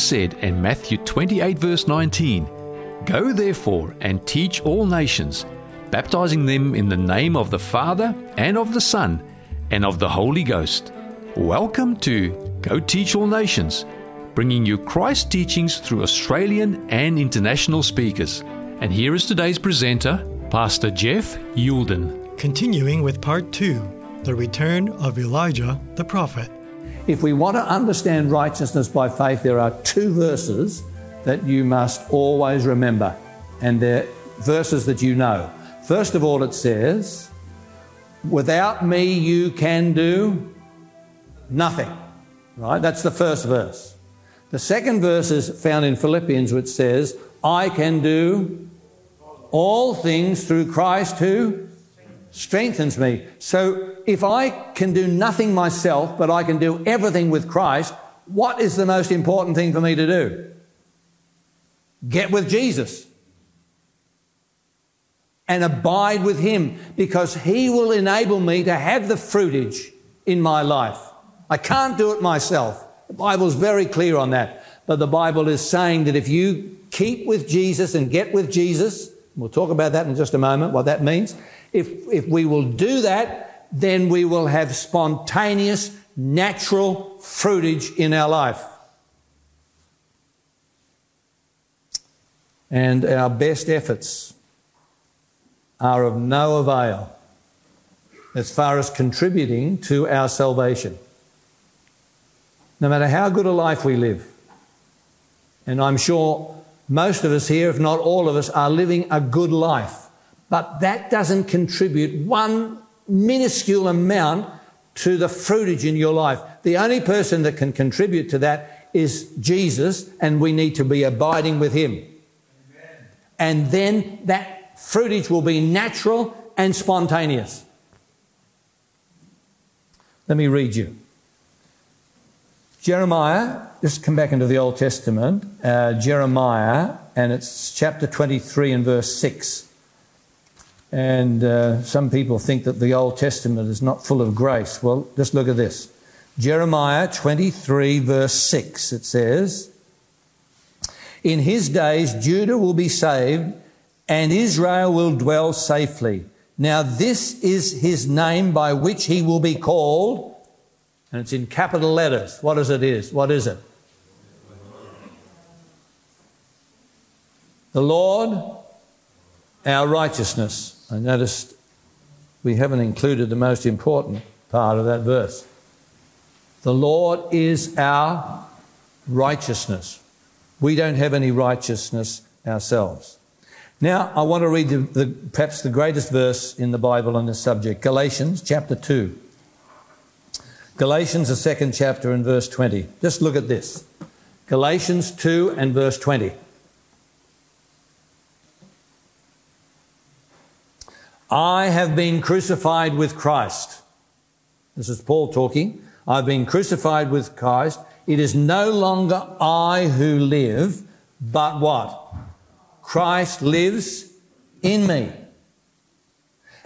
Jesus said in Matthew 28, verse 19, Go therefore and teach all nations, baptizing them in the name of the Father and of the Son and of the Holy Ghost. Welcome to Go Teach All Nations, bringing you Christ teachings through Australian and international speakers. And here is today's presenter, Pastor Geoff Youlden. Continuing with part two the return of Elijah the prophet. If we want to understand righteousness by faith, there are two verses that you must always remember, and they're verses that you know. First of all, it says, Without me, you can do nothing. Right? That's the first verse. The second verse is found in Philippians, which says, I can do all things through Christ who strengthens me. So if I can do nothing myself, but I can do everything with Christ, what is the most important thing for me to do? Get with Jesus and abide with Him because He will enable me to have the fruitage in my life. I can't do it myself. The Bible's very clear on that. But the Bible is saying that if you keep with Jesus and get with Jesus, we'll talk about that in just a moment, what that means. If, if we will do that, then we will have spontaneous, natural fruitage in our life. And our best efforts are of no avail as far as contributing to our salvation. No matter how good a life we live, and I'm sure most of us here, if not all of us, are living a good life but that doesn't contribute one minuscule amount to the fruitage in your life. The only person that can contribute to that is Jesus, and we need to be abiding with Him. Amen. And then that fruitage will be natural and spontaneous. Let me read you. Jeremiah, just come back into the Old Testament, uh, Jeremiah, and it's chapter 23 and verse 6. And uh, some people think that the Old Testament is not full of grace. Well, just look at this. Jeremiah 23, verse 6, it says, In his days Judah will be saved, and Israel will dwell safely. Now, this is his name by which he will be called, and it's in capital letters. What is it? Is what is it? The Lord, our righteousness. I noticed we haven't included the most important part of that verse. The Lord is our righteousness. We don't have any righteousness ourselves. Now, I want to read the, the, perhaps the greatest verse in the Bible on this subject Galatians chapter 2. Galatians, the second chapter, and verse 20. Just look at this Galatians 2 and verse 20. I have been crucified with Christ. This is Paul talking. I've been crucified with Christ. It is no longer I who live, but what? Christ lives in me.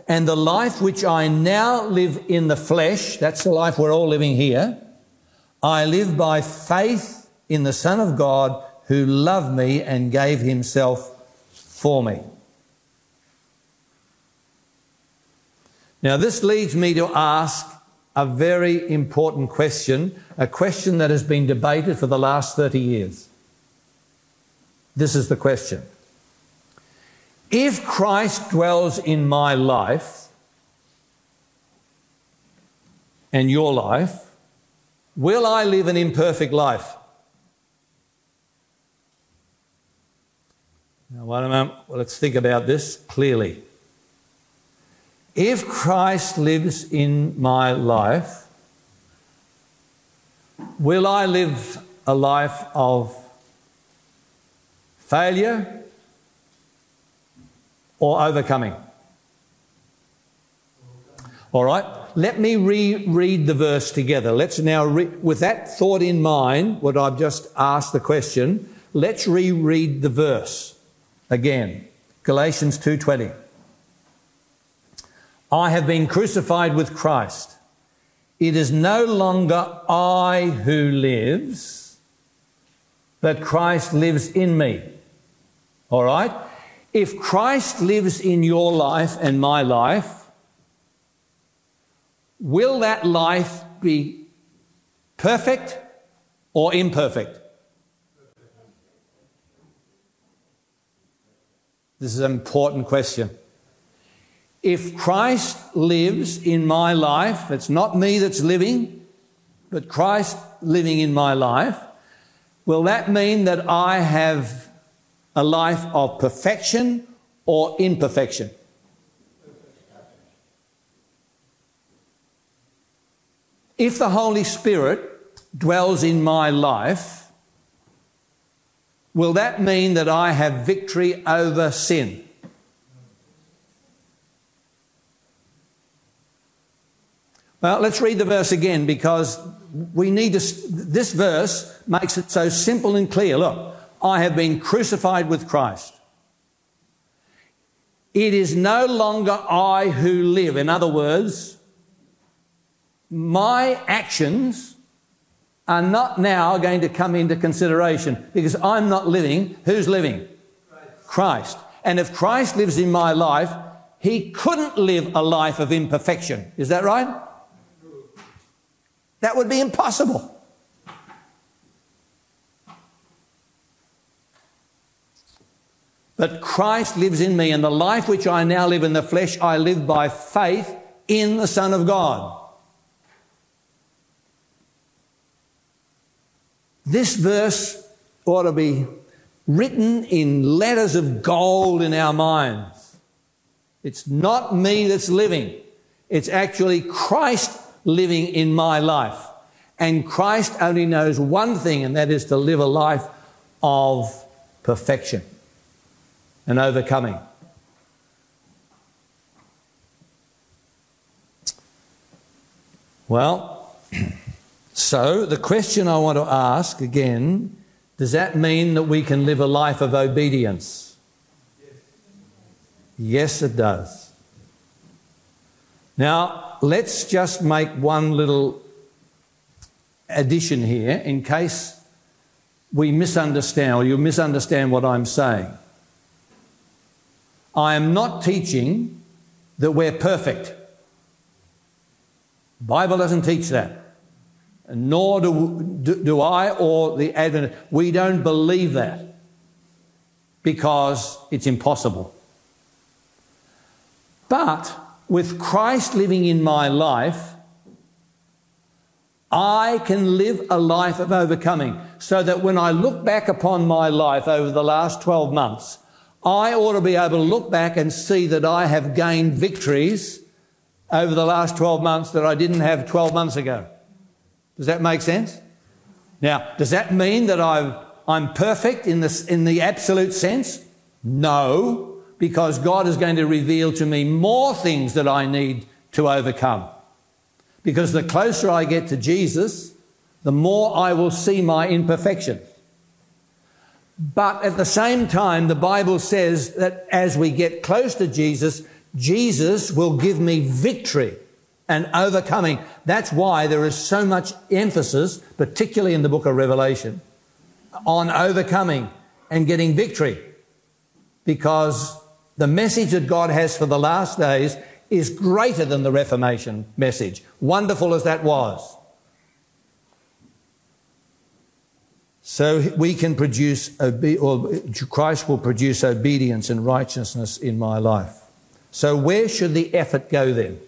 And the life which I now live in the flesh, that's the life we're all living here, I live by faith in the Son of God who loved me and gave himself for me. Now, this leads me to ask a very important question, a question that has been debated for the last 30 years. This is the question. If Christ dwells in my life and your life, will I live an imperfect life? Now, well, let's think about this clearly. If Christ lives in my life, will I live a life of failure or overcoming? All right, let me reread the verse together. Let's now, re- with that thought in mind, what I've just asked the question, let's reread the verse again. Galatians 2:20. I have been crucified with Christ. It is no longer I who lives, that Christ lives in me. All right? If Christ lives in your life and my life, will that life be perfect or imperfect? This is an important question. If Christ lives in my life, it's not me that's living, but Christ living in my life, will that mean that I have a life of perfection or imperfection? If the Holy Spirit dwells in my life, will that mean that I have victory over sin? Well, let's read the verse again because we need to. This verse makes it so simple and clear. Look, I have been crucified with Christ. It is no longer I who live. In other words, my actions are not now going to come into consideration because I'm not living. Who's living? Christ. Christ. And if Christ lives in my life, he couldn't live a life of imperfection. Is that right? That would be impossible. But Christ lives in me, and the life which I now live in the flesh, I live by faith in the Son of God. This verse ought to be written in letters of gold in our minds. It's not me that's living. It's actually Christ living in my life. And Christ only knows one thing, and that is to live a life of perfection and overcoming. Well, So, the question I want to ask again does that mean that we can live a life of obedience? Yes, it does. Now, let's just make one little addition here in case we misunderstand or you misunderstand what I'm saying. I am not teaching that we're perfect. The Bible doesn't teach that nor do, do I or the Advent. We don't believe that because it's impossible. But with Christ living in my life, I can live a life of overcoming so that when I look back upon my life over the last 12 months, I ought to be able to look back and see that I have gained victories over the last 12 months that I didn't have 12 months ago. Does that make sense? Now, does that mean that i am perfect in, this, in the absolute sense? No, because God is going to reveal to me more things that I need to overcome. Because the closer I get to Jesus, the more I will see my imperfections. But at the same time, the Bible says that as we get close to Jesus, Jesus will give me victory and overcoming. That's why there is so much emphasis, particularly in the book of Revelation, on overcoming and getting victory. Because the message that God has for the last days is greater than the Reformation message, wonderful as that was. So we can produce, or Christ will produce obedience and righteousness in my life. So where should the effort go then?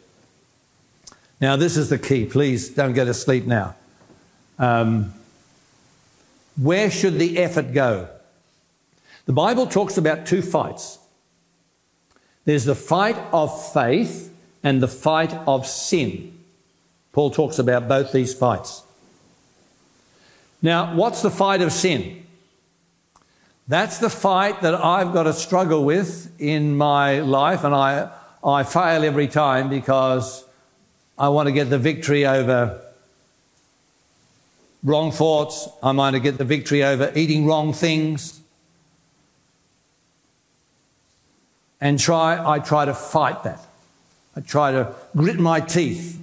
Now, this is the key. Please don't go to sleep now. Um, where should the effort go? The Bible talks about two fights there's the fight of faith and the fight of sin. Paul talks about both these fights. Now, what's the fight of sin? That's the fight that I've got to struggle with in my life, and I, I fail every time because I want to get the victory over wrong thoughts. I want to get the victory over eating wrong things. And try, I try to fight that. I try to grit my teeth.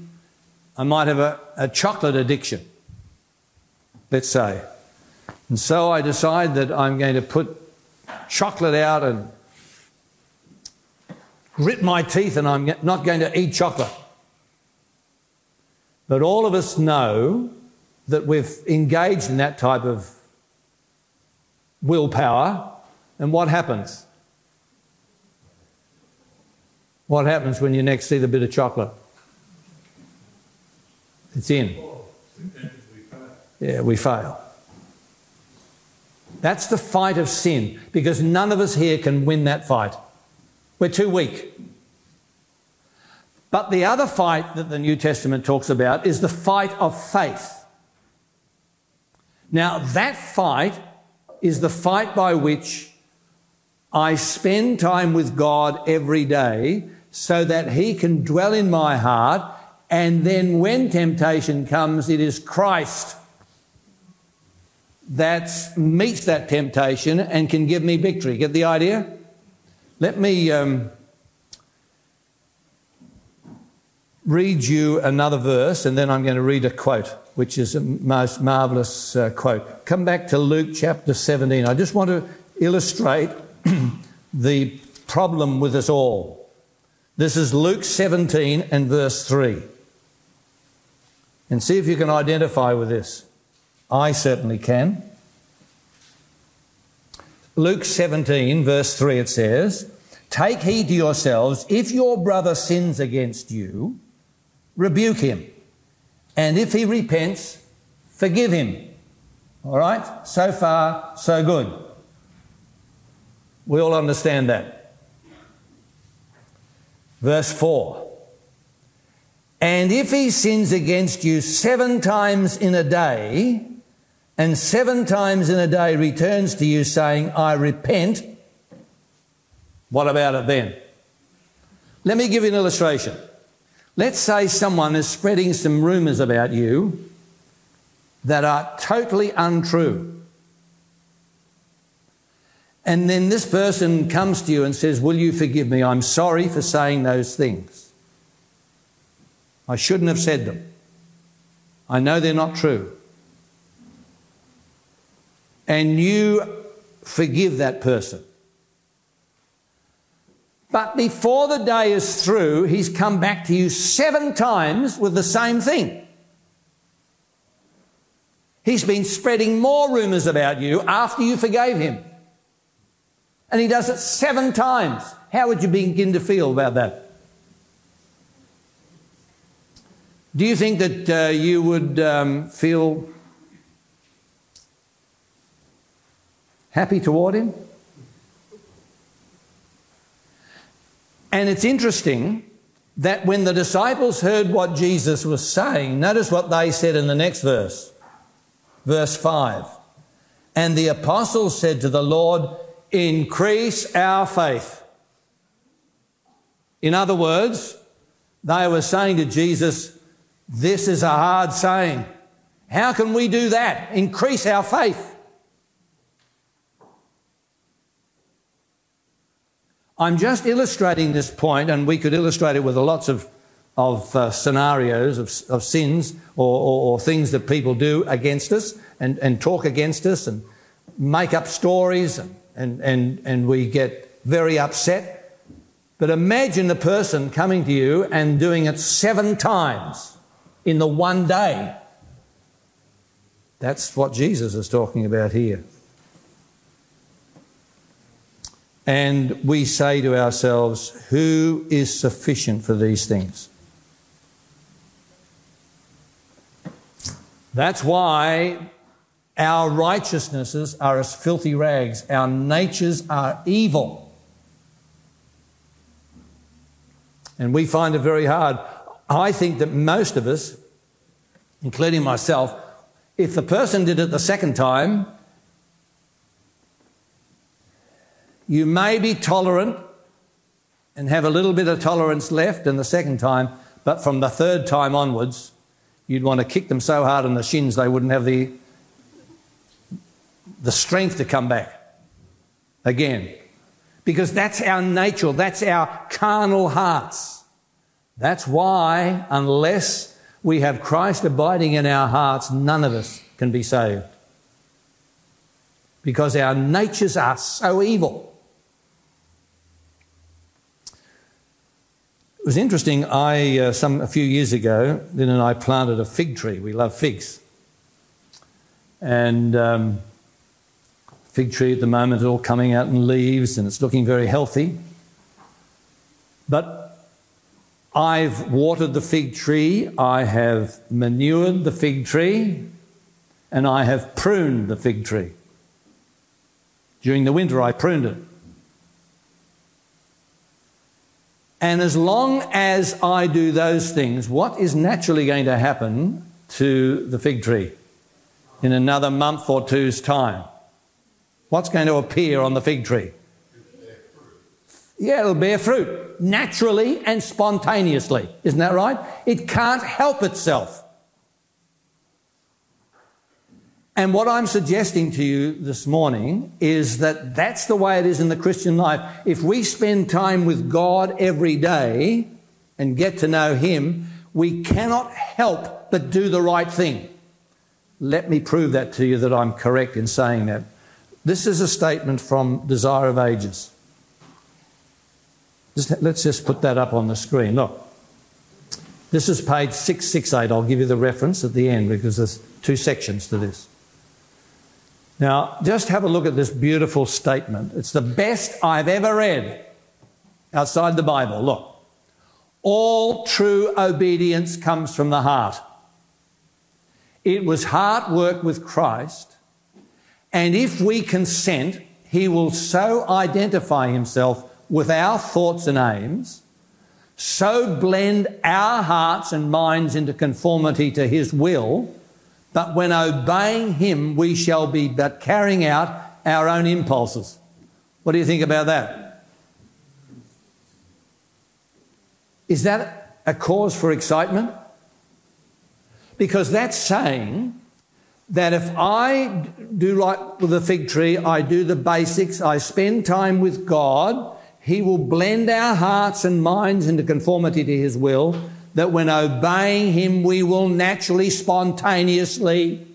I might have a, a chocolate addiction, let's say. And so I decide that I'm going to put chocolate out and grit my teeth and I'm not going to eat chocolate. But all of us know that we've engaged in that type of willpower, and what happens? What happens when you next see the bit of chocolate? It's in. Yeah, we fail. That's the fight of sin because none of us here can win that fight. We're too weak. But the other fight that the New Testament talks about is the fight of faith. Now, that fight is the fight by which I spend time with God every day so that He can dwell in my heart. And then when temptation comes, it is Christ that meets that temptation and can give me victory. Get the idea? Let me um, read you another verse and then I'm going to read a quote, which is a most marvellous uh, quote. Come back to Luke chapter 17. I just want to illustrate the problem with us all. This is Luke 17 and verse 3. And see if you can identify with this. I certainly can. Luke 17, verse 3, it says, Take heed to yourselves, if your brother sins against you, rebuke him. And if he repents, forgive him. All right? So far, so good. We all understand that. Verse 4 And if he sins against you seven times in a day, and seven times in a day returns to you saying, I repent, what about it then? Let me give you an illustration. Let's say someone is spreading some rumours about you that are totally untrue. And then this person comes to you and says, Will you forgive me? I'm sorry for saying those things. I shouldn't have said them. I know they're not true. And you forgive that person. But before the day is through, he's come back to you seven times with the same thing. He's been spreading more rumours about you after you forgave him. And he does it seven times. How would you begin to feel about that? Do you think that uh, you would um, feel happy toward him? And it's interesting that when the disciples heard what Jesus was saying, notice what they said in the next verse. Verse 5. And the apostles said to the Lord, Increase our faith. In other words, they were saying to Jesus, This is a hard saying. How can we do that? Increase our faith. I'm just illustrating this point, and we could illustrate it with lots of, of uh, scenarios of, of sins or, or, or, things that people do against us and, and talk against us and make up stories, and, and, and, and we get very upset. But imagine the person coming to you and doing it seven times in the one day. That's what Jesus is talking about here. And we say to ourselves, who is sufficient for these things? That's why our righteousnesses are as filthy rags, our natures are evil. And we find it very hard. I think that most of us, including myself, if the person did it the second time, You may be tolerant and have a little bit of tolerance left in the second time, but from the third time onwards, you'd want to kick them so hard in the shins they wouldn't have the, the strength to come back again. Because that's our nature, that's our carnal hearts. That's why, unless we have Christ abiding in our hearts, none of us can be saved. because our natures are so evil. It was interesting. I uh, some a few years ago, Lynn and I planted a fig tree. We love figs, and um, fig tree at the moment all coming out in leaves, and it's looking very healthy. But I've watered the fig tree, I have manured the fig tree, and I have pruned the fig tree. During the winter, I pruned it. And as long as I do those things, what is naturally going to happen to the fig tree in another month or two's time? What's going to appear on the fig tree? Yeah, it'll bear fruit naturally and spontaneously. Isn't that right? It can't help itself. And what I'm suggesting to you this morning is that that's the way it is in the Christian life. If we spend time with God every day and get to know Him, we cannot help but do the right thing. Let me prove that to you that I'm correct in saying that. This is a statement from Desire of Ages. Just, let's just put that up on the screen. Look. This is page 668. I'll give you the reference at the end because there's two sections to this. Now, just have a look at this beautiful statement. It's the best I've ever read outside the Bible. Look. All true obedience comes from the heart. It was heart work with Christ. And if we consent, he will so identify himself with our thoughts and aims, so blend our hearts and minds into conformity to his will but when obeying Him, we shall be but carrying out our own impulses. What do you think about that? Is that a cause for excitement? Because that's saying that if I do like with the fig tree, I do the basics, I spend time with God, He will blend our hearts and minds into conformity to His will, that when obeying Him, we will naturally, spontaneously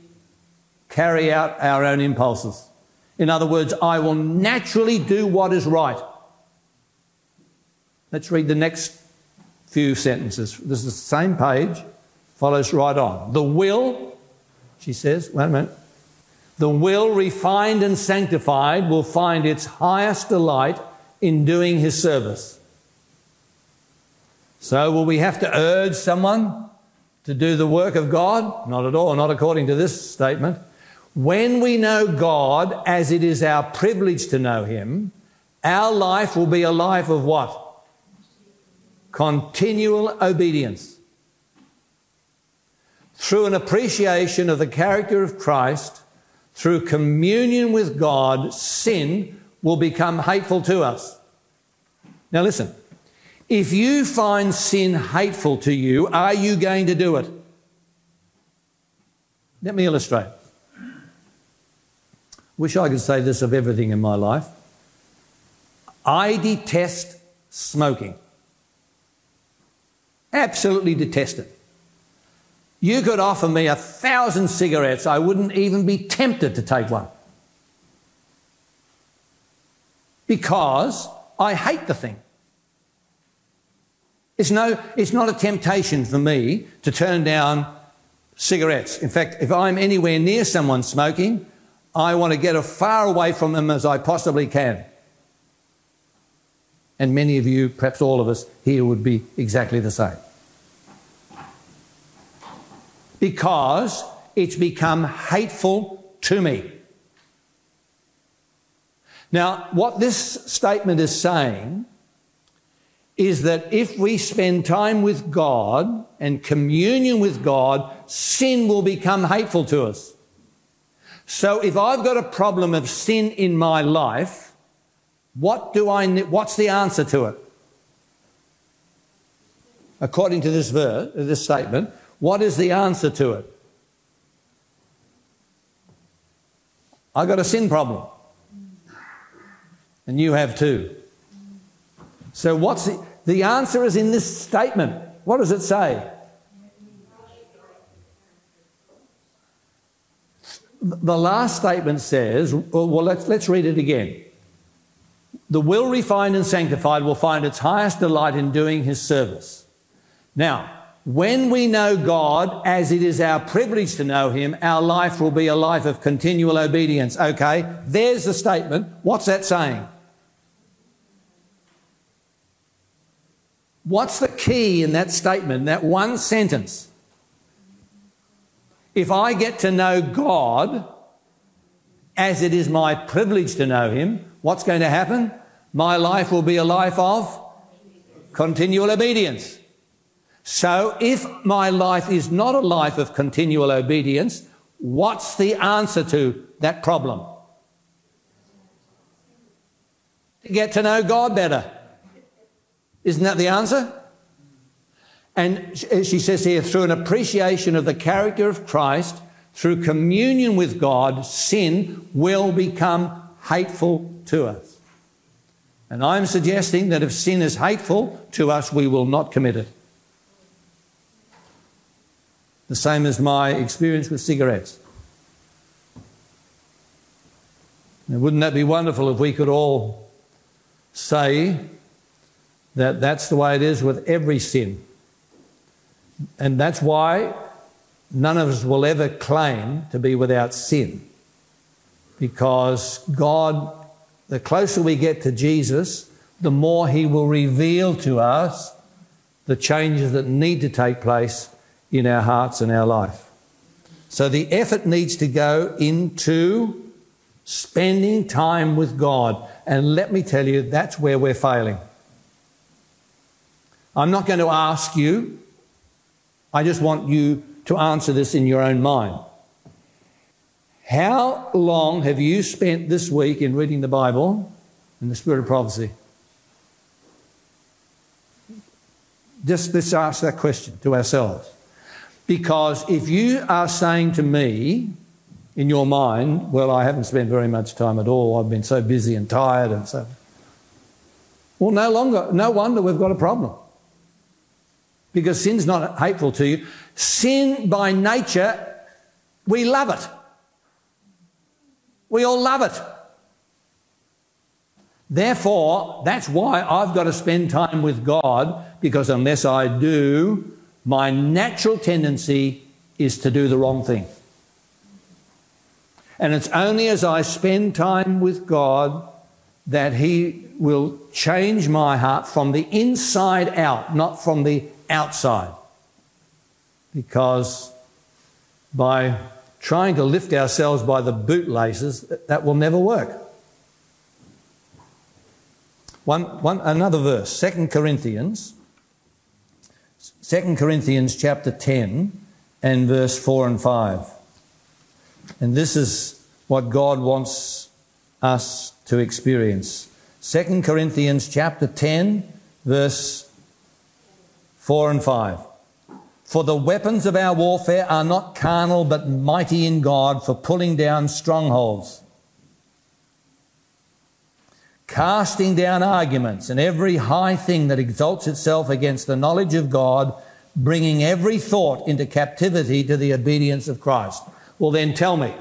carry out our own impulses. In other words, I will naturally do what is right. Let's read the next few sentences. This is the same page, follows right on. The will, she says, wait a minute. The will refined and sanctified will find its highest delight in doing his service. So, will we have to urge someone to do the work of God? Not at all, not according to this statement. When we know God as it is our privilege to know Him, our life will be a life of what? Continual obedience. Through an appreciation of the character of Christ, through communion with God, sin will become hateful to us. Now listen, if you find sin hateful to you, are you going to do it? Let me illustrate. Wish I could say this of everything in my life. I detest smoking. Absolutely detest it. You could offer me a thousand cigarettes, I wouldn't even be tempted to take one. Because I hate the thing. It's, no, it's not a temptation for me to turn down cigarettes. In fact, if I'm anywhere near someone smoking, I want to get as far away from them as I possibly can. And many of you, perhaps all of us here, would be exactly the same. Because it's become hateful to me. Now, what this statement is saying is that if we spend time with God and communion with God, sin will become hateful to us. So if I've got a problem of sin in my life, what do I, what's the answer to it? According to this verse, this statement, what is the answer to it? I got a sin problem. And you have too. So what's the, the answer is in this statement. What does it say? the last statement says, well, let's, let's read it again. The will refined and sanctified will find its highest delight in doing his service. Now, when we know God as it is our privilege to know him, our life will be a life of continual obedience. Okay, there's the statement. What's that saying? What's the key in that statement, that one sentence? If I get to know God as it is my privilege to know Him, what's going to happen? My life will be a life of continual obedience. So if my life is not a life of continual obedience, what's the answer to that problem? To get to know God better. Isn't that the answer? And eh, she says here, through an appreciation of the character of Christ, through communion with God, sin will become hateful to us. And I'm suggesting that if sin is hateful to us, we will not commit it. The same as my experience with cigarettes. Now, wouldn't that be wonderful if we could all say that that's the way it is with every sin. And that's why none of us will ever claim to be without sin. Because God, the closer we get to Jesus, the more He will reveal to us the changes that need to take place in our hearts and our life. So the effort needs to go into spending time with God. And let me tell you, that's where we're failing. I'm not going to ask you. I just want you to answer this in your own mind. How long have you spent this week in reading the Bible in the spirit of prophecy? Just let's ask that question to ourselves. Because if you are saying to me in your mind, well, I haven't spent very much time at all, I've been so busy and tired and so. Well, no longer, no wonder we've got a problem because sin's not hateful to you. Sin by nature, we love it. We all love it. Therefore, that's why I've got to spend time with God because unless I do, my natural tendency is to do the wrong thing. And it's only as I spend time with God that He will change my heart from the inside out, not from the outside. Because by trying to lift ourselves by the bootlaces, that will never work. One, one, another verse, 2 Corinthians, 2 Corinthians chapter 10 and verse 4 and 5. And this is what God wants us to experience. 2 Corinthians chapter 10, verse 4 and 5. For the weapons of our warfare are not carnal, but mighty in God for pulling down strongholds, casting down arguments and every high thing that exalts itself against the knowledge of God, bringing every thought into captivity to the obedience of Christ. Well, then tell me,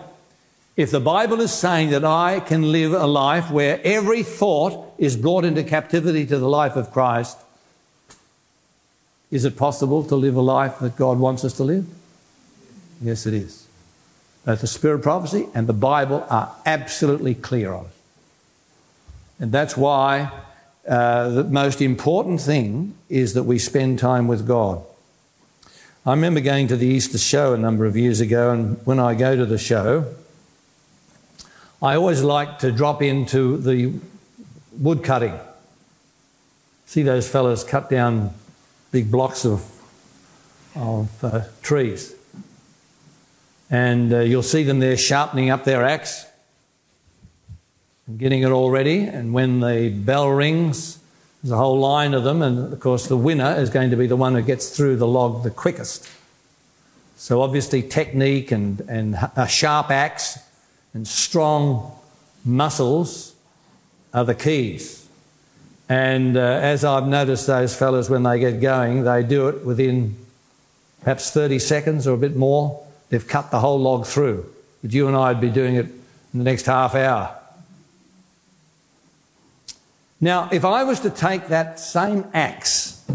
if the Bible is saying that I can live a life where every thought is brought into captivity to the life of Christ, is it possible to live a life that God wants us to live? Yes, it is. Both the Spirit of prophecy and the Bible are absolutely clear on it. And that's why uh, the most important thing is that we spend time with God. I remember going to the Easter show a number of years ago, and when I go to the show, I always like to drop into the wood cutting. See those fellows cut down big blocks of, of uh, trees. And uh, you'll see them there sharpening up their axe and getting it all ready. And when the bell rings, there's a whole line of them. And of course, the winner is going to be the one who gets through the log the quickest. So, obviously, technique and, and a sharp axe and strong muscles are the keys. And uh, as I've noticed those fellows when they get going, they do it within perhaps 30 seconds or a bit more. They've cut the whole log through. but you and I would be doing it in the next half hour. Now, if I was to take that same axe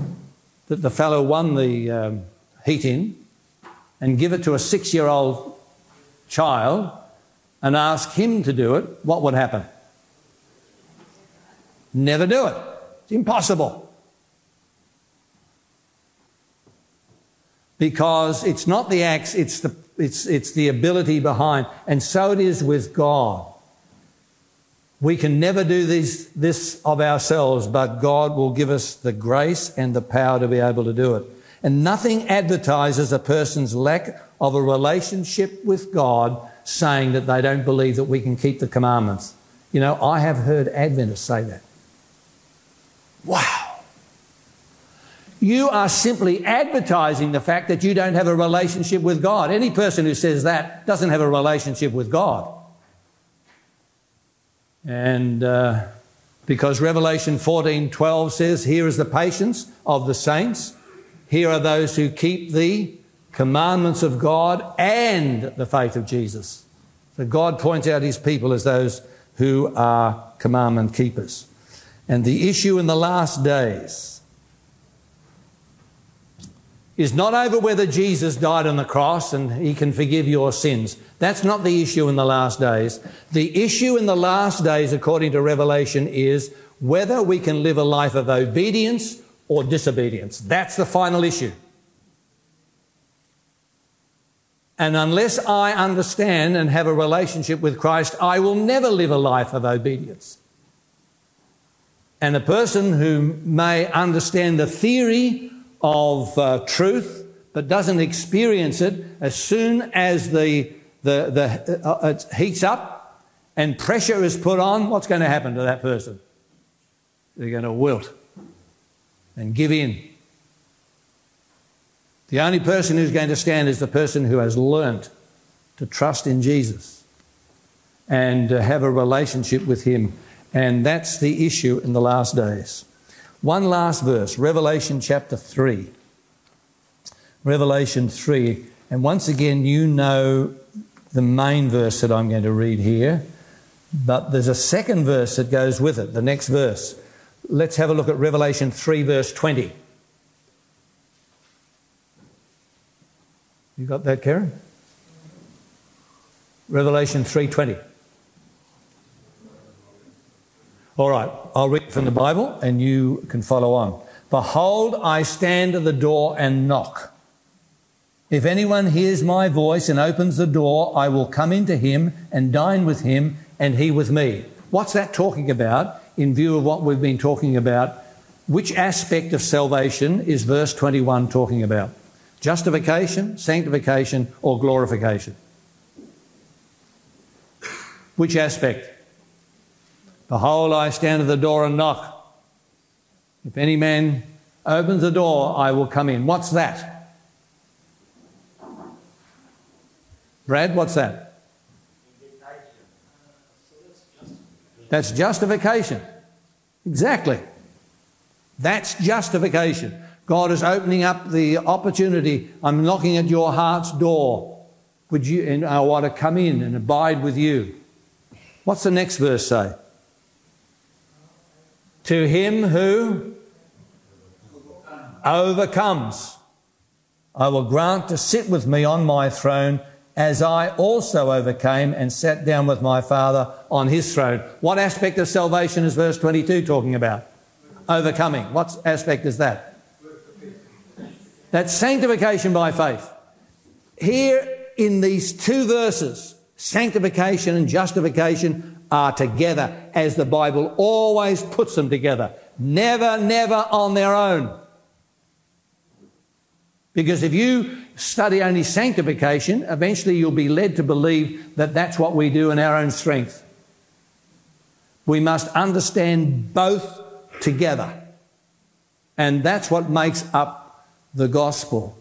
that the fellow won the um, heat in and give it to a six year old child and ask him to do it, what would happen? Never do it. It's impossible. Because it's not the axe, it's the, it's, it's the ability behind. And so it is with God. We can never do this, this of ourselves, but God will give us the grace and the power to be able to do it. And nothing advertises a person's lack of a relationship with God saying that they don't believe that we can keep the commandments. You know, I have heard Adventists say that. Wow. You are simply advertising the fact that you don't have a relationship with God. Any person who says that doesn't have a relationship with God. And uh, because Revelation 14:12 says, "Here is the patience of the saints. Here are those who keep the commandments of God and the faith of Jesus." So God points out his people as those who are commandment keepers. And the issue in the last days is not over whether Jesus died on the cross and he can forgive your sins. That's not the issue in the last days. The issue in the last days, according to Revelation, is whether we can live a life of obedience or disobedience. That's the final issue. And unless I understand and have a relationship with Christ, I will never live a life of obedience. And a person who may understand the theory of uh, truth but doesn't experience it, as soon as the, the, the, uh, it heats up and pressure is put on, what's going to happen to that person? They're going to wilt and give in. The only person who's going to stand is the person who has learnt to trust in Jesus and have a relationship with Him and that's the issue in the last days. One last verse, Revelation chapter 3. Revelation 3. And once again, you know the main verse that I'm going to read here, but there's a second verse that goes with it, the next verse. Let's have a look at Revelation 3, verse 20. You got that, Karen? Revelation 3:20. All right, I'll read from the Bible and you can follow on. Behold, I stand at the door and knock. If anyone hears my voice and opens the door, I will come into him and dine with him and he with me. What's that talking about in view of what we've been talking about? Which aspect of salvation is verse 21 talking about? Justification, sanctification, or glorification? Which aspect? Behold, I stand at the door and knock. If any man opens the door, I will come in. What's that? Brad, what's that? That's justification. Exactly. That's justification. God is opening up the opportunity. I'm knocking at your heart's door. Would you, and I want to come in and abide with you. What's the next verse say? To him who overcomes, I will grant to sit with me on my throne as I also overcame and sat down with my Father on his throne. What aspect of salvation is verse 22 talking about? Overcoming. What aspect is that? That's sanctification by faith. Here in these two verses, sanctification and justification are together as the Bible always puts them together. Never, never on their own. Because if you study only sanctification, eventually you'll be led to believe that that's what we do in our own strength. We must understand both together. And that's what makes up the gospel.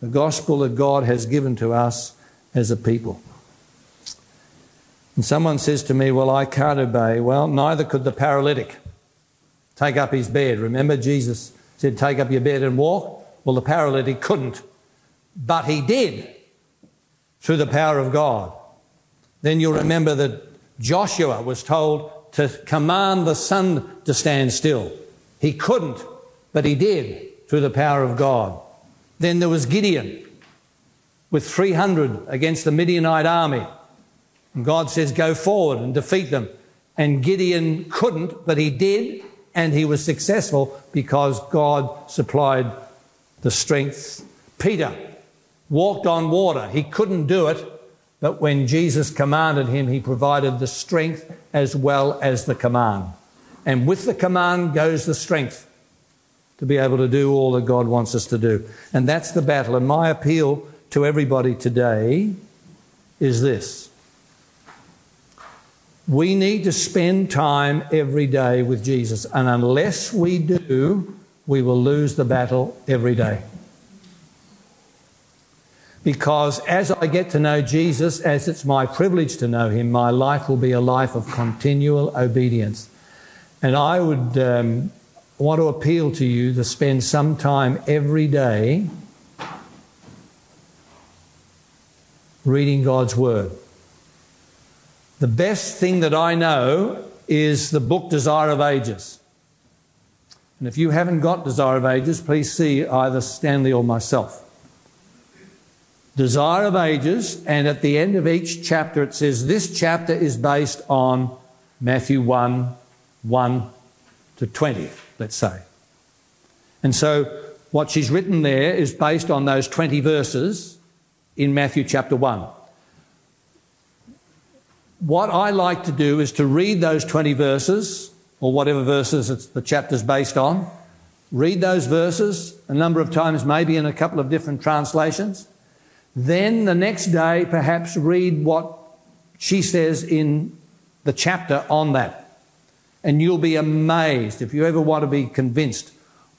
The gospel that God has given to us as a people. And someone says to me, Well, I can't obey. Well, neither could the paralytic take up his bed. Remember, Jesus said, Take up your bed and walk? Well, the paralytic couldn't. But he did through the power of God. then you'll remember that Joshua was told to command the sun to stand still. He couldn't, but he did through the power of God. Then there was Gideon with 300 against the Midianite army. And God says, Go forward and defeat them. And Gideon couldn't, but he did, and he was successful because God supplied the strength. Peter walked on water. He couldn't do it, but when Jesus commanded him, he provided the strength as well as the command. And with the command goes the strength to be able to do all that God wants us to do. And that's the battle. And my appeal to everybody today is this we need to spend time every day with Jesus. And unless we do, we will lose the battle every day. Because as I get to know Jesus, as it's my privilege to know him, my life will be a life of continual obedience. And I would um, want to appeal to you to spend some time every day reading God's Word. The best thing that I know is the book Desire of Ages. And if you haven't got Desire of Ages, please see either Stanley or myself. Desire of Ages, and at the end of each chapter it says this chapter is based on Matthew 1 1 to 20, let's say. And so what she's written there is based on those 20 verses in Matthew chapter 1. What I like to do is to read those 20 verses, or whatever verses the chapter's based on, read those verses a number of times, maybe in a couple of different translations. Then the next day, perhaps read what she says in the chapter on that. And you'll be amazed if you ever want to be convinced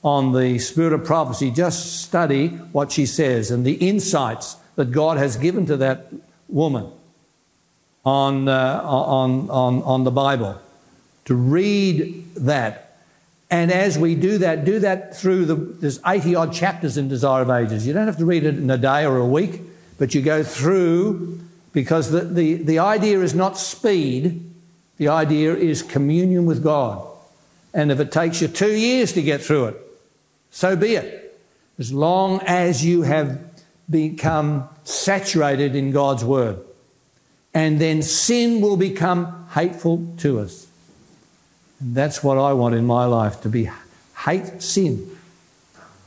on the spirit of prophecy, just study what she says and the insights that God has given to that woman on, uh, on, on, on the Bible. To read that. And as we do that, do that through the, there's 80 odd chapters in Desire of Ages. You don't have to read it in a day or a week, but you go through because the, the, the idea is not speed, the idea is communion with God. And if it takes you two years to get through it, so be it. As long as you have become saturated in God's Word. And then sin will become hateful to us. And that's what I want in my life to be hate sin.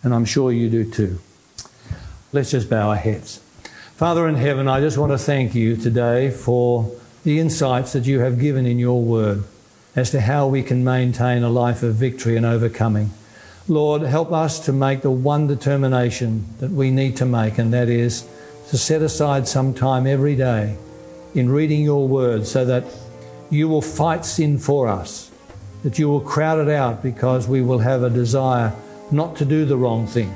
And I'm sure you do too. Let's just bow our heads. Father in heaven, I just want to thank you today for the insights that you have given in your word as to how we can maintain a life of victory and overcoming. Lord, help us to make the one determination that we need to make, and that is to set aside some time every day in reading your word so that you will fight sin for us, that you will crowd it out because we will have a desire not to do the wrong thing,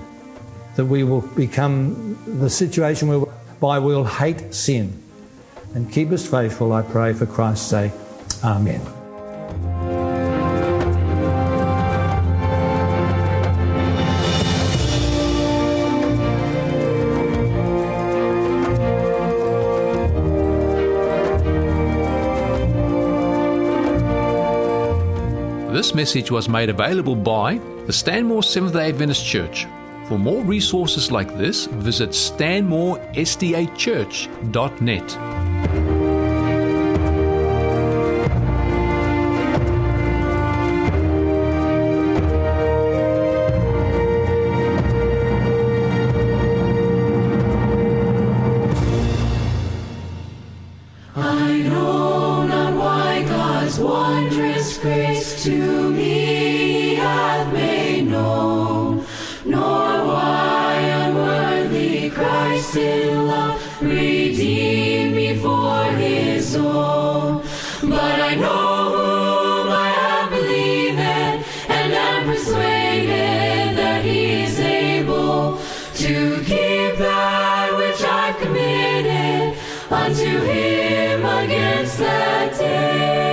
that we will become the situation whereby we'll hate sin. And keep us faithful, I pray, for Christ's sake. Amen. This message was made available by the Stanmore Seventh day Adventist Church. For more resources like this, visit stanmoresdachurch.net. unto him against that day.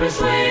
And am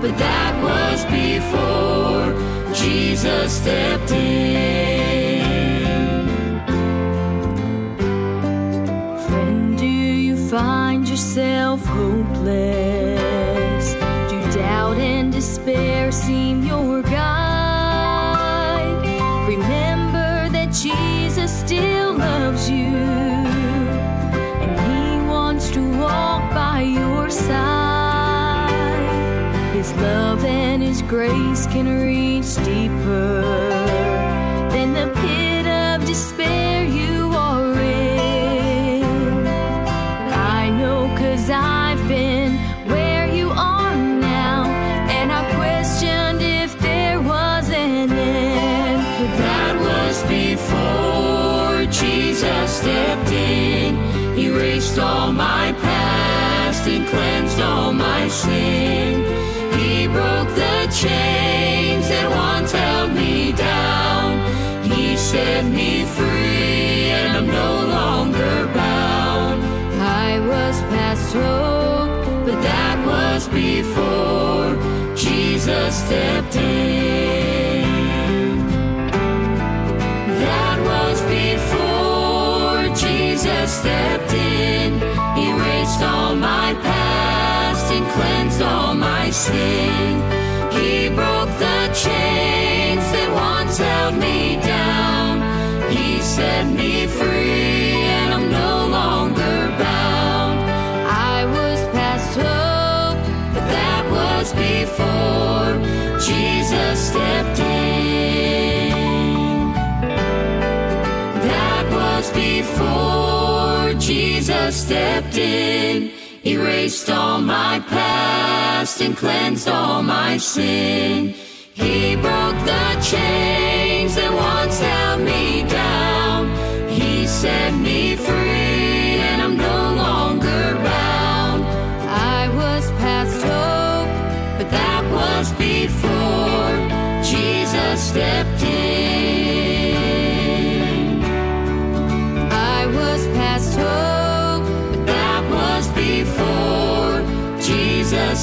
But that was before Jesus stepped in. Friend, do you find yourself hopeless? Do doubt and despair seem your guide? Remember that Jesus still loves you, and He wants to walk by your side. Grace can reach deeper than the pit of despair you are in. I know cause I've been where you are now, and I questioned if there was an end. But That was before Jesus stepped in, erased all my past and cleansed all my sin. Before Jesus stepped in. That was before Jesus stepped in, He erased all my past and cleansed all my sin. He broke the chains that once held me down. He set me free, stepped in, erased all my past and cleansed all my sin. He broke the chains that once held me down. He set me free,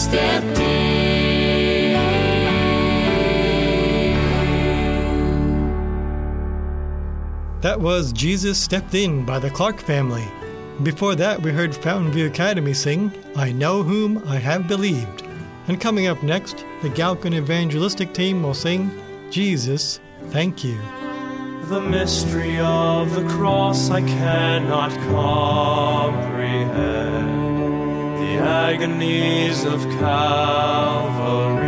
stepped in. That was Jesus Stepped In by the Clark family. Before that, we heard Fountain View Academy sing, I Know Whom I Have Believed. And coming up next, the Galcon Evangelistic team will sing Jesus, Thank You. The mystery of the cross I cannot comprehend. The agonies of Calvary.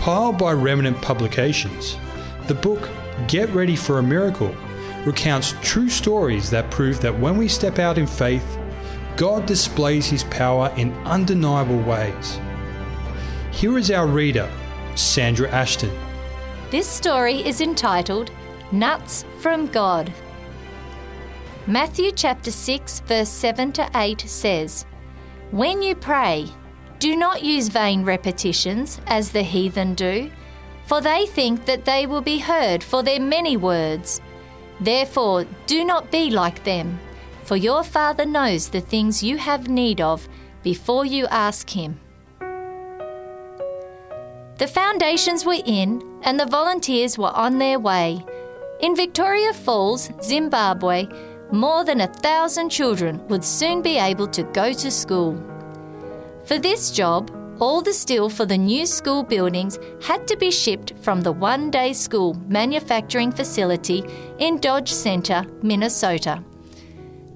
Compiled by Remnant Publications, the book Get Ready for a Miracle recounts true stories that prove that when we step out in faith, God displays His power in undeniable ways. Here is our reader, Sandra Ashton. This story is entitled Nuts from God. Matthew chapter 6, verse 7 to 8 says, When you pray, do not use vain repetitions as the heathen do, for they think that they will be heard for their many words. Therefore, do not be like them, for your Father knows the things you have need of before you ask Him. The foundations were in, and the volunteers were on their way. In Victoria Falls, Zimbabwe, more than a thousand children would soon be able to go to school. For this job, all the steel for the new school buildings had to be shipped from the one day school manufacturing facility in Dodge Center, Minnesota.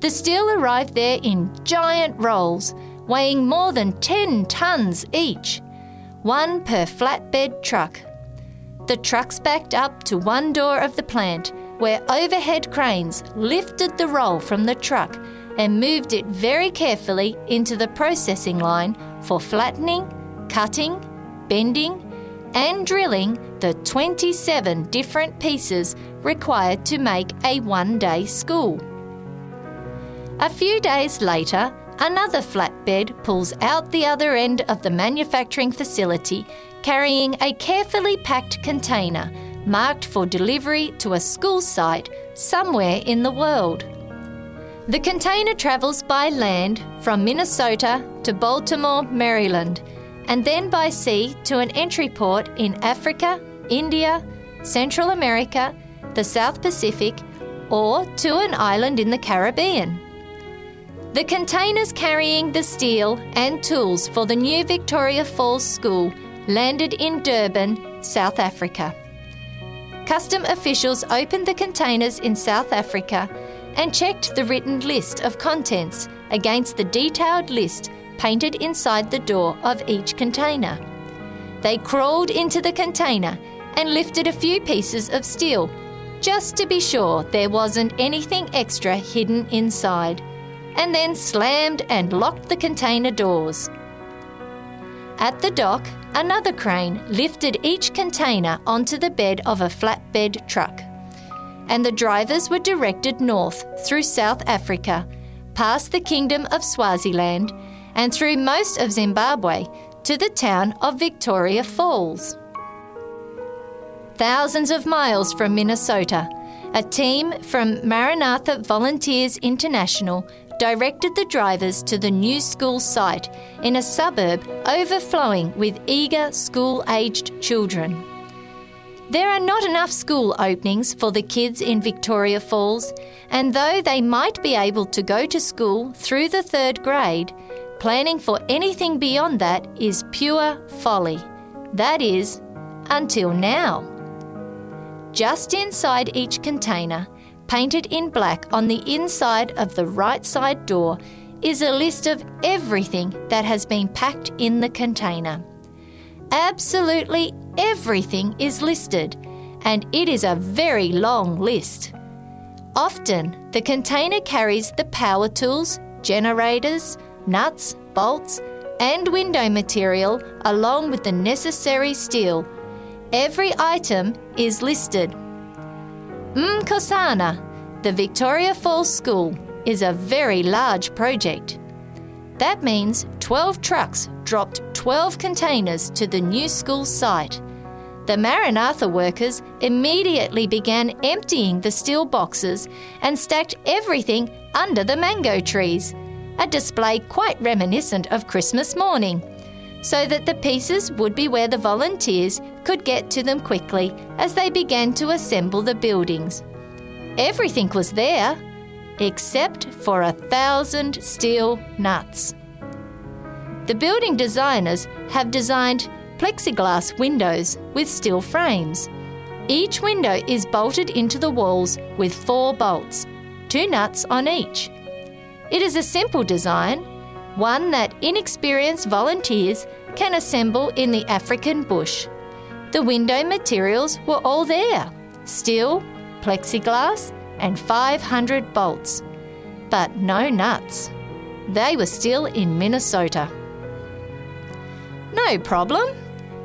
The steel arrived there in giant rolls, weighing more than 10 tons each, one per flatbed truck. the trucks backed up to one door of the plant where overhead cranes lifted the roll from the truck and moved it very carefully into the processing line for flattening, cutting, bending, and drilling the 27 different pieces required to make a one day school. A few days later, another flatbed pulls out the other end of the manufacturing facility carrying a carefully packed container marked for delivery to a school site somewhere in the world. The container travels by land from Minnesota to Baltimore, Maryland, and then by sea to an entry port in Africa, India, Central America, the South Pacific, or to an island in the Caribbean. The containers carrying the steel and tools for the new Victoria Falls School landed in Durban, South Africa. Custom officials opened the containers in South Africa and checked the written list of contents against the detailed list painted inside the door of each container. They crawled into the container and lifted a few pieces of steel just to be sure there wasn't anything extra hidden inside, and then slammed and locked the container doors. At the dock, another crane lifted each container onto the bed of a flatbed truck and the drivers were directed north through South Africa, past the Kingdom of Swaziland, and through most of Zimbabwe to the town of Victoria Falls. Thousands of miles from Minnesota, a team from Maranatha Volunteers International directed the drivers to the new school site in a suburb overflowing with eager school aged children. There are not enough school openings for the kids in Victoria Falls, and though they might be able to go to school through the third grade, planning for anything beyond that is pure folly. That is, until now. Just inside each container, painted in black on the inside of the right side door, is a list of everything that has been packed in the container. Absolutely everything is listed, and it is a very long list. Often, the container carries the power tools, generators, nuts, bolts, and window material along with the necessary steel. Every item is listed. Mkosana, the Victoria Falls School, is a very large project. That means 12 trucks dropped 12 containers to the new school site. The Maranatha workers immediately began emptying the steel boxes and stacked everything under the mango trees, a display quite reminiscent of Christmas morning, so that the pieces would be where the volunteers could get to them quickly as they began to assemble the buildings. Everything was there, except for a thousand steel nuts. The building designers have designed plexiglass windows with steel frames. Each window is bolted into the walls with four bolts, two nuts on each. It is a simple design, one that inexperienced volunteers can assemble in the African bush. The window materials were all there steel, plexiglass, and 500 bolts. But no nuts. They were still in Minnesota. No problem.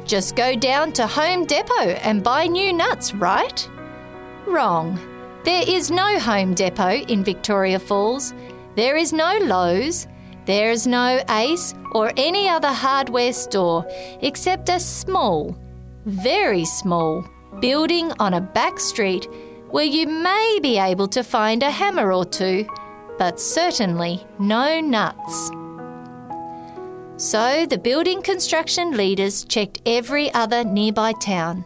Just go down to Home Depot and buy new nuts, right? Wrong. There is no Home Depot in Victoria Falls. There is no Lowe's. There is no Ace or any other hardware store except a small, very small, building on a back street where you may be able to find a hammer or two, but certainly no nuts. So the building construction leaders checked every other nearby town.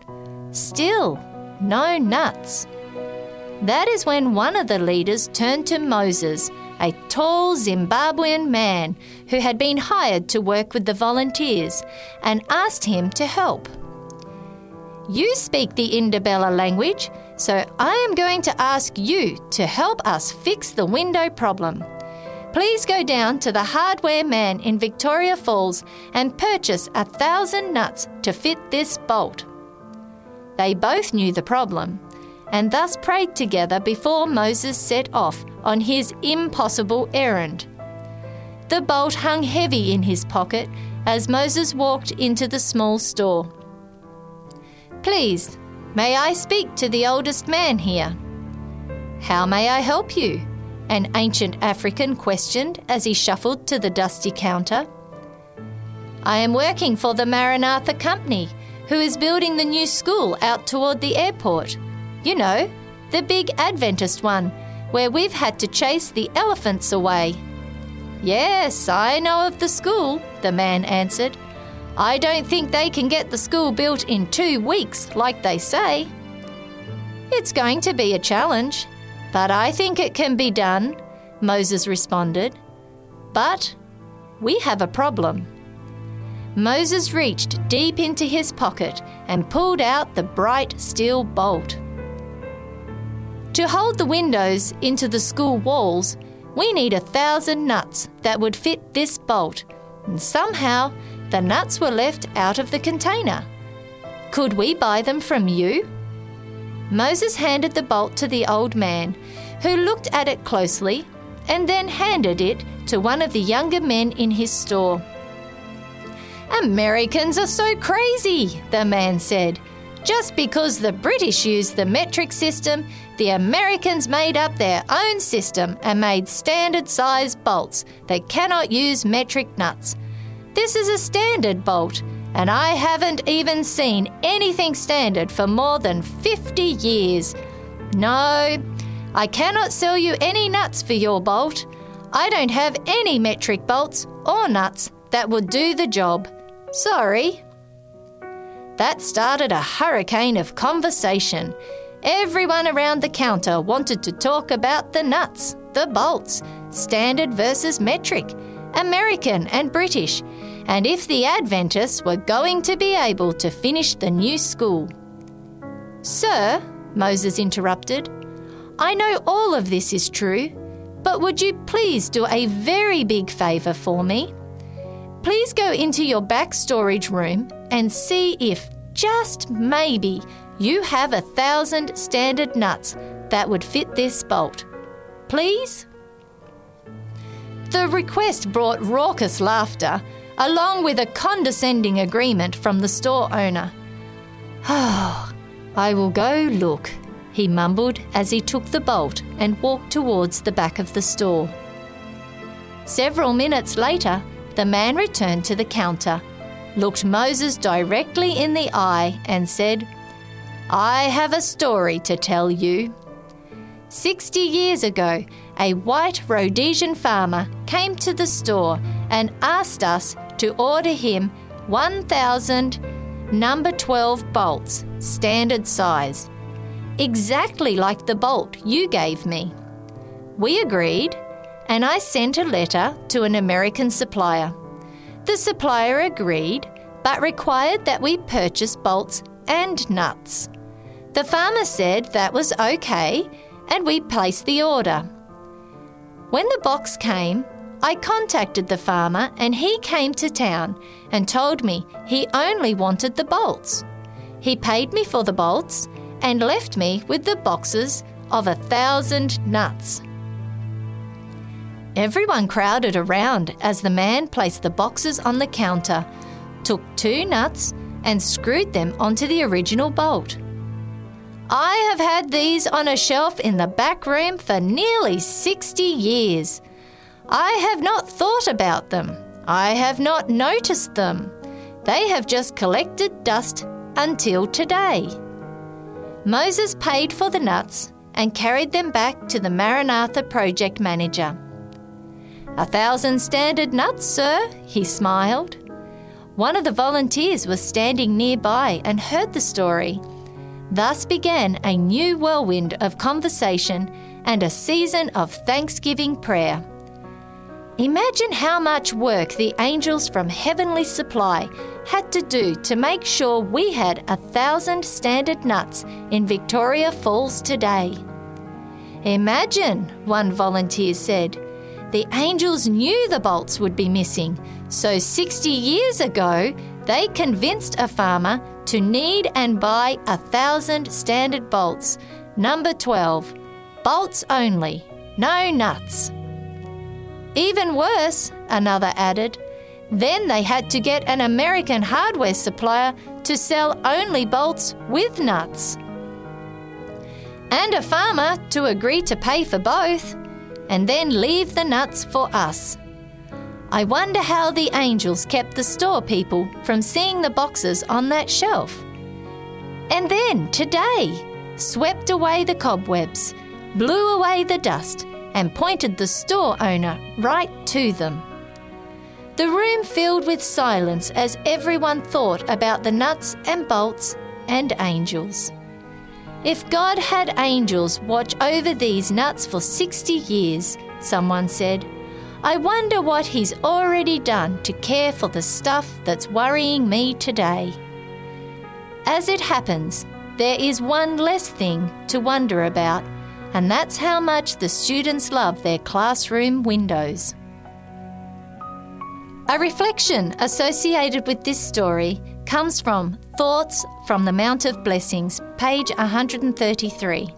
Still, no nuts. That is when one of the leaders turned to Moses, a tall Zimbabwean man who had been hired to work with the volunteers, and asked him to help. You speak the Ndebele language, so I am going to ask you to help us fix the window problem please go down to the hardware man in Victoria Falls and purchase a thousand nuts to fit this bolt. They both knew the problem and thus prayed together before Moses set off on his impossible errand. The bolt hung heavy in his pocket as Moses walked into the small store. Please, may I speak to the oldest man here? How may I help you? An ancient African questioned as he shuffled to the dusty counter. I am working for the Maranatha Company, who is building the new school out toward the airport. You know, the big Adventist one, where we've had to chase the elephants away. Yes, I know of the school, the man answered. I don't think they can get the school built in two weeks, like they say. It's going to be a challenge, but I think it can be done, Moses responded. But we have a problem. Moses reached deep into his pocket and pulled out the bright steel bolt. To hold the windows into the school walls, we need a thousand nuts that would fit this bolt, and somehow the nuts were left out of the container. Could we buy them from you? Moses handed the bolt to the old man, who looked at it closely and then handed it to one of the younger men in his store. Americans are so crazy, the man said. Just because the British used the metric system, the Americans made up their own system and made standard size bolts that cannot use metric nuts. This is a standard bolt, and I haven't even seen anything standard for more than 50 years. No, I cannot sell you any nuts for your bolt. I don't have any metric bolts or nuts that would do the job. Sorry. That started a hurricane of conversation. Everyone around the counter wanted to talk about the nuts, the bolts, standard versus metric, American and British, and if the Adventists were going to be able to finish the new school. Sir, Moses interrupted, I know all of this is true, but would you please do a very big favour for me? Please go into your back storage room and see if, just maybe, you have a thousand standard nuts that would fit this bolt. Please? The request brought raucous laughter, along with a condescending agreement from the store owner. Oh, I will go look, he mumbled as he took the bolt and walked towards the back of the store. Several minutes later, the man returned to the counter, looked Moses directly in the eye, and said, I have a story to tell you. Sixty years ago, a white Rhodesian farmer came to the store and asked us to order him 1,000 number 12 bolts, standard size, exactly like the bolt you gave me. We agreed and I sent a letter to an American supplier. The supplier agreed, but required that we purchase bolts and nuts. The farmer said that was okay, and we placed the order. When the box came, I contacted the farmer and he came to town and told me he only wanted the bolts. He paid me for the bolts and left me with the boxes of a thousand nuts. Everyone crowded around as the man placed the boxes on the counter, took two nuts, and screwed them onto the original bolt. I have had these on a shelf in the back room for nearly 60 years. I have not thought about them. I have not noticed them. They have just collected dust until today. Moses paid for the nuts and carried them back to the Maranatha project manager. A thousand standard nuts, sir, he smiled. One of the volunteers was standing nearby and heard the story. Thus began a new whirlwind of conversation and a season of thanksgiving prayer. Imagine how much work the angels from Heavenly Supply had to do to make sure we had a thousand standard nuts in Victoria Falls today. Imagine, one volunteer said, the angels knew the bolts would be missing, so 60 years ago, they convinced a farmer to knead and buy a thousand standard bolts. Number 12. Bolts only, no nuts. Even worse, another added, then they had to get an American hardware supplier to sell only bolts with nuts. And a farmer to agree to pay for both, and then leave the nuts for us. I wonder how the angels kept the store people from seeing the boxes on that shelf. And then, today, swept away the cobwebs, blew away the dust, and pointed the store owner right to them. The room filled with silence as everyone thought about the nuts and bolts and angels. If God had angels watch over these nuts for 60 years, someone said, I wonder what He's already done to care for the stuff that's worrying me today. As it happens, there is one less thing to wonder about, and that's how much the students love their classroom windows. A reflection associated with this story comes from Thoughts from the Mount of Blessings, page 133.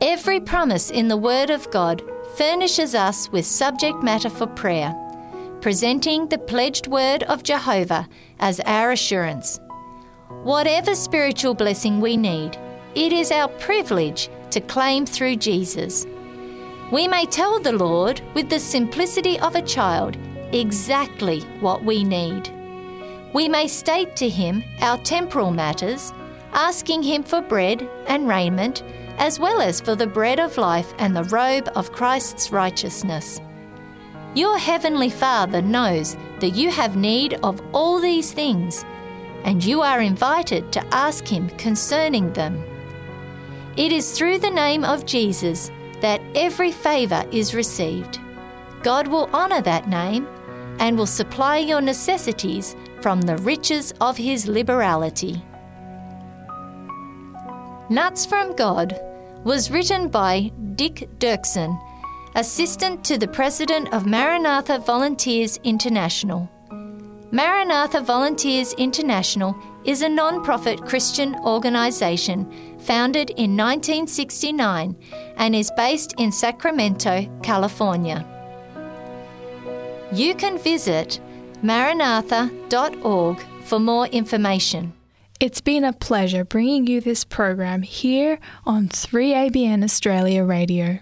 Every promise in the Word of God furnishes us with subject matter for prayer, presenting the pledged Word of Jehovah as our assurance. Whatever spiritual blessing we need, it is our privilege to claim through Jesus. We may tell the Lord with the simplicity of a child exactly what we need. We may state to Him our temporal matters, asking Him for bread and raiment, as well as for the bread of life and the robe of Christ's righteousness. Your Heavenly Father knows that you have need of all these things, and you are invited to ask Him concerning them. It is through the name of Jesus that every favour is received. God will honour that name and will supply your necessities from the riches of his liberality. Nuts from God was written by Dick Duerksen, assistant to the president of Maranatha Volunteers International. Maranatha Volunteers International is a non profit Christian organisation founded in 1969 and is based in Sacramento, California. You can visit maranatha.org for more information. It's been a pleasure bringing you this program here on 3ABN Australia Radio.